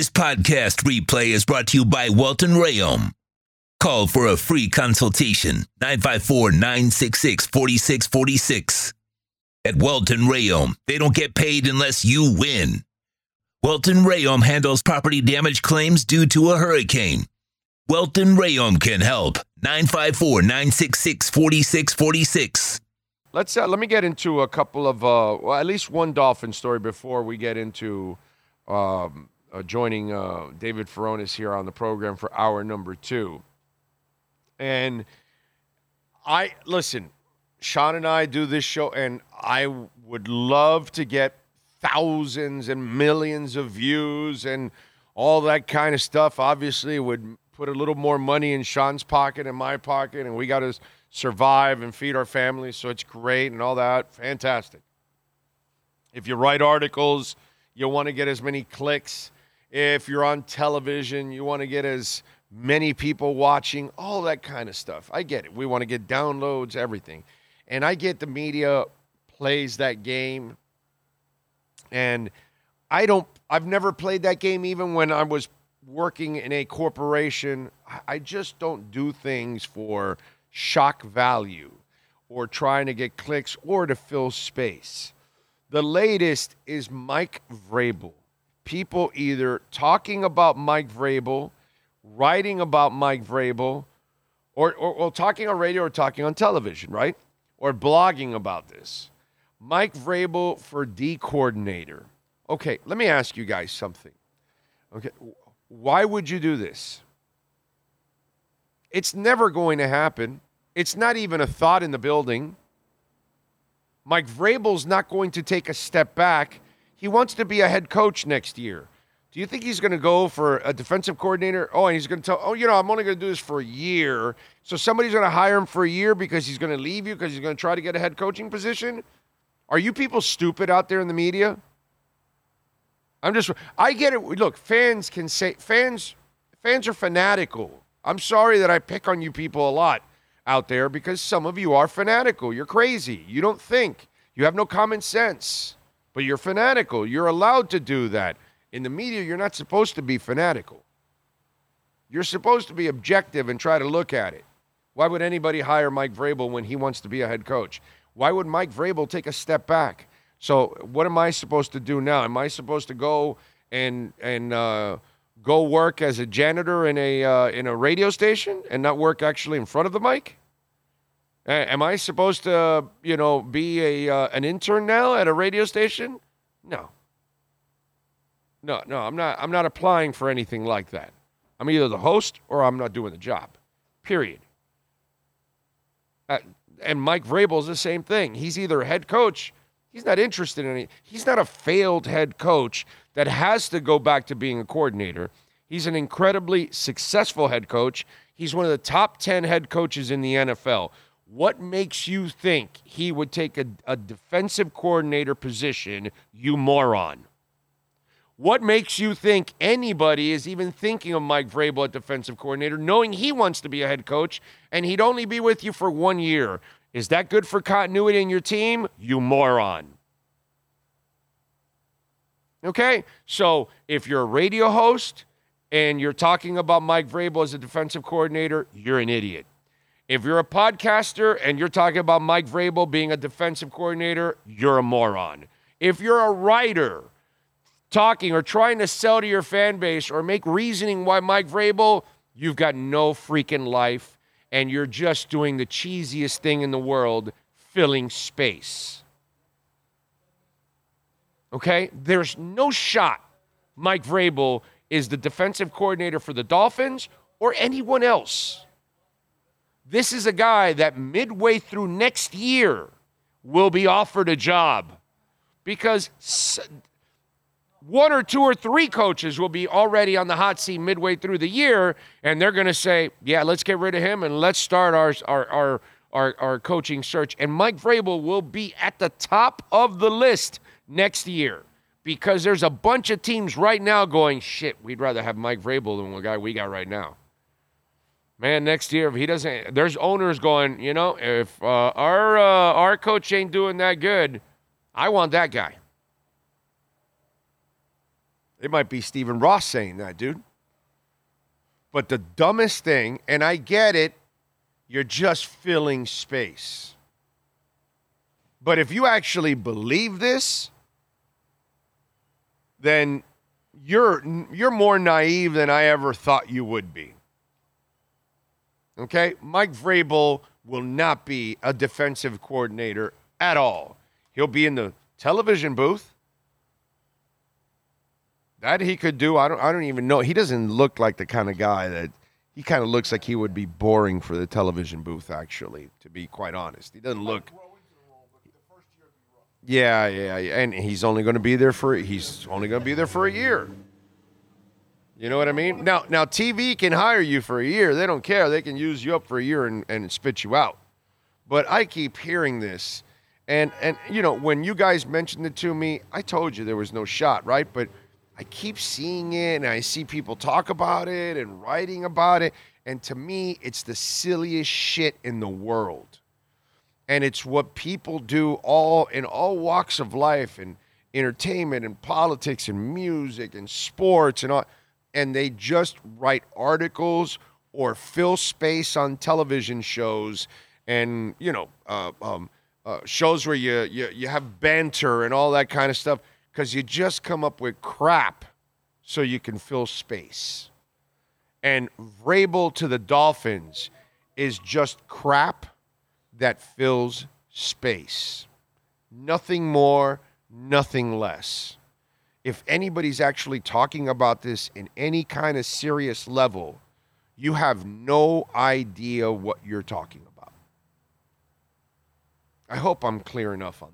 This podcast replay is brought to you by Welton Rayom. Call for a free consultation 954 966 4646. At Welton Rayom, they don't get paid unless you win. Welton Rayom handles property damage claims due to a hurricane. Welton Rayom can help. 954 966 4646. Let's uh, let me get into a couple of uh, well, at least one dolphin story before we get into um, uh, joining uh, David Furones here on the program for hour number two. And I listen, Sean and I do this show, and I would love to get thousands and millions of views and all that kind of stuff. Obviously, would put a little more money in Sean's pocket and my pocket, and we got to survive and feed our families. So it's great and all that. Fantastic. If you write articles, you want to get as many clicks. If you're on television, you want to get as many people watching, all that kind of stuff. I get it. We want to get downloads, everything. And I get the media plays that game. And I don't, I've never played that game even when I was working in a corporation. I just don't do things for shock value or trying to get clicks or to fill space. The latest is Mike Vrabel. People either talking about Mike Vrabel, writing about Mike Vrabel, or, or, or talking on radio or talking on television, right? Or blogging about this. Mike Vrabel for D coordinator. Okay, let me ask you guys something. Okay, why would you do this? It's never going to happen. It's not even a thought in the building. Mike Vrabel's not going to take a step back. He wants to be a head coach next year. Do you think he's going to go for a defensive coordinator? Oh, and he's going to tell, oh, you know, I'm only going to do this for a year. So somebody's going to hire him for a year because he's going to leave you because he's going to try to get a head coaching position? Are you people stupid out there in the media? I'm just, I get it. Look, fans can say, fans, fans are fanatical. I'm sorry that I pick on you people a lot out there because some of you are fanatical. You're crazy. You don't think. You have no common sense, but you're fanatical. You're allowed to do that. In the media, you're not supposed to be fanatical. You're supposed to be objective and try to look at it. Why would anybody hire Mike Vrabel when he wants to be a head coach? Why would Mike Vrabel take a step back? So, what am I supposed to do now? Am I supposed to go and and uh, go work as a janitor in a uh, in a radio station and not work actually in front of the mic? Am I supposed to, you know, be a uh, an intern now at a radio station? No. No, no, I'm not. I'm not applying for anything like that. I'm either the host or I'm not doing the job. Period. Uh, and Mike Vrabel is the same thing. He's either a head coach. He's not interested in it. He's not a failed head coach that has to go back to being a coordinator. He's an incredibly successful head coach. He's one of the top 10 head coaches in the NFL. What makes you think he would take a, a defensive coordinator position, you moron? What makes you think anybody is even thinking of Mike Vrabel at defensive coordinator, knowing he wants to be a head coach and he'd only be with you for one year? Is that good for continuity in your team? You moron. Okay, so if you're a radio host and you're talking about Mike Vrabel as a defensive coordinator, you're an idiot. If you're a podcaster and you're talking about Mike Vrabel being a defensive coordinator, you're a moron. If you're a writer talking or trying to sell to your fan base or make reasoning why Mike Vrabel, you've got no freaking life and you're just doing the cheesiest thing in the world, filling space. Okay? There's no shot Mike Vrabel is the defensive coordinator for the Dolphins or anyone else. This is a guy that midway through next year will be offered a job because one or two or three coaches will be already on the hot seat midway through the year, and they're going to say, "Yeah, let's get rid of him and let's start our our our our, our coaching search." And Mike Vrabel will be at the top of the list next year because there's a bunch of teams right now going, "Shit, we'd rather have Mike Vrabel than the guy we got right now." Man, next year if he doesn't, there's owners going, you know, if uh, our uh, our coach ain't doing that good, I want that guy. It might be Stephen Ross saying that, dude. But the dumbest thing, and I get it, you're just filling space. But if you actually believe this, then you're you're more naive than I ever thought you would be. Okay? Mike Vrabel will not be a defensive coordinator at all. He'll be in the television booth. That he could do. I don't I don't even know. He doesn't look like the kind of guy that he kind of looks like he would be boring for the television booth actually, to be quite honest. He doesn't look yeah, yeah, yeah, and he's only going to be there for he's only going to be there for a year. You know what I mean? Now, now TV can hire you for a year. They don't care. They can use you up for a year and, and spit you out. But I keep hearing this, and and you know when you guys mentioned it to me, I told you there was no shot, right? But I keep seeing it, and I see people talk about it and writing about it, and to me, it's the silliest shit in the world and it's what people do all in all walks of life and entertainment and politics and music and sports and all and they just write articles or fill space on television shows and you know uh, um, uh, shows where you, you you have banter and all that kind of stuff because you just come up with crap so you can fill space and Vrabel to the Dolphins is just crap that fills space. Nothing more, nothing less. If anybody's actually talking about this in any kind of serious level, you have no idea what you're talking about. I hope I'm clear enough on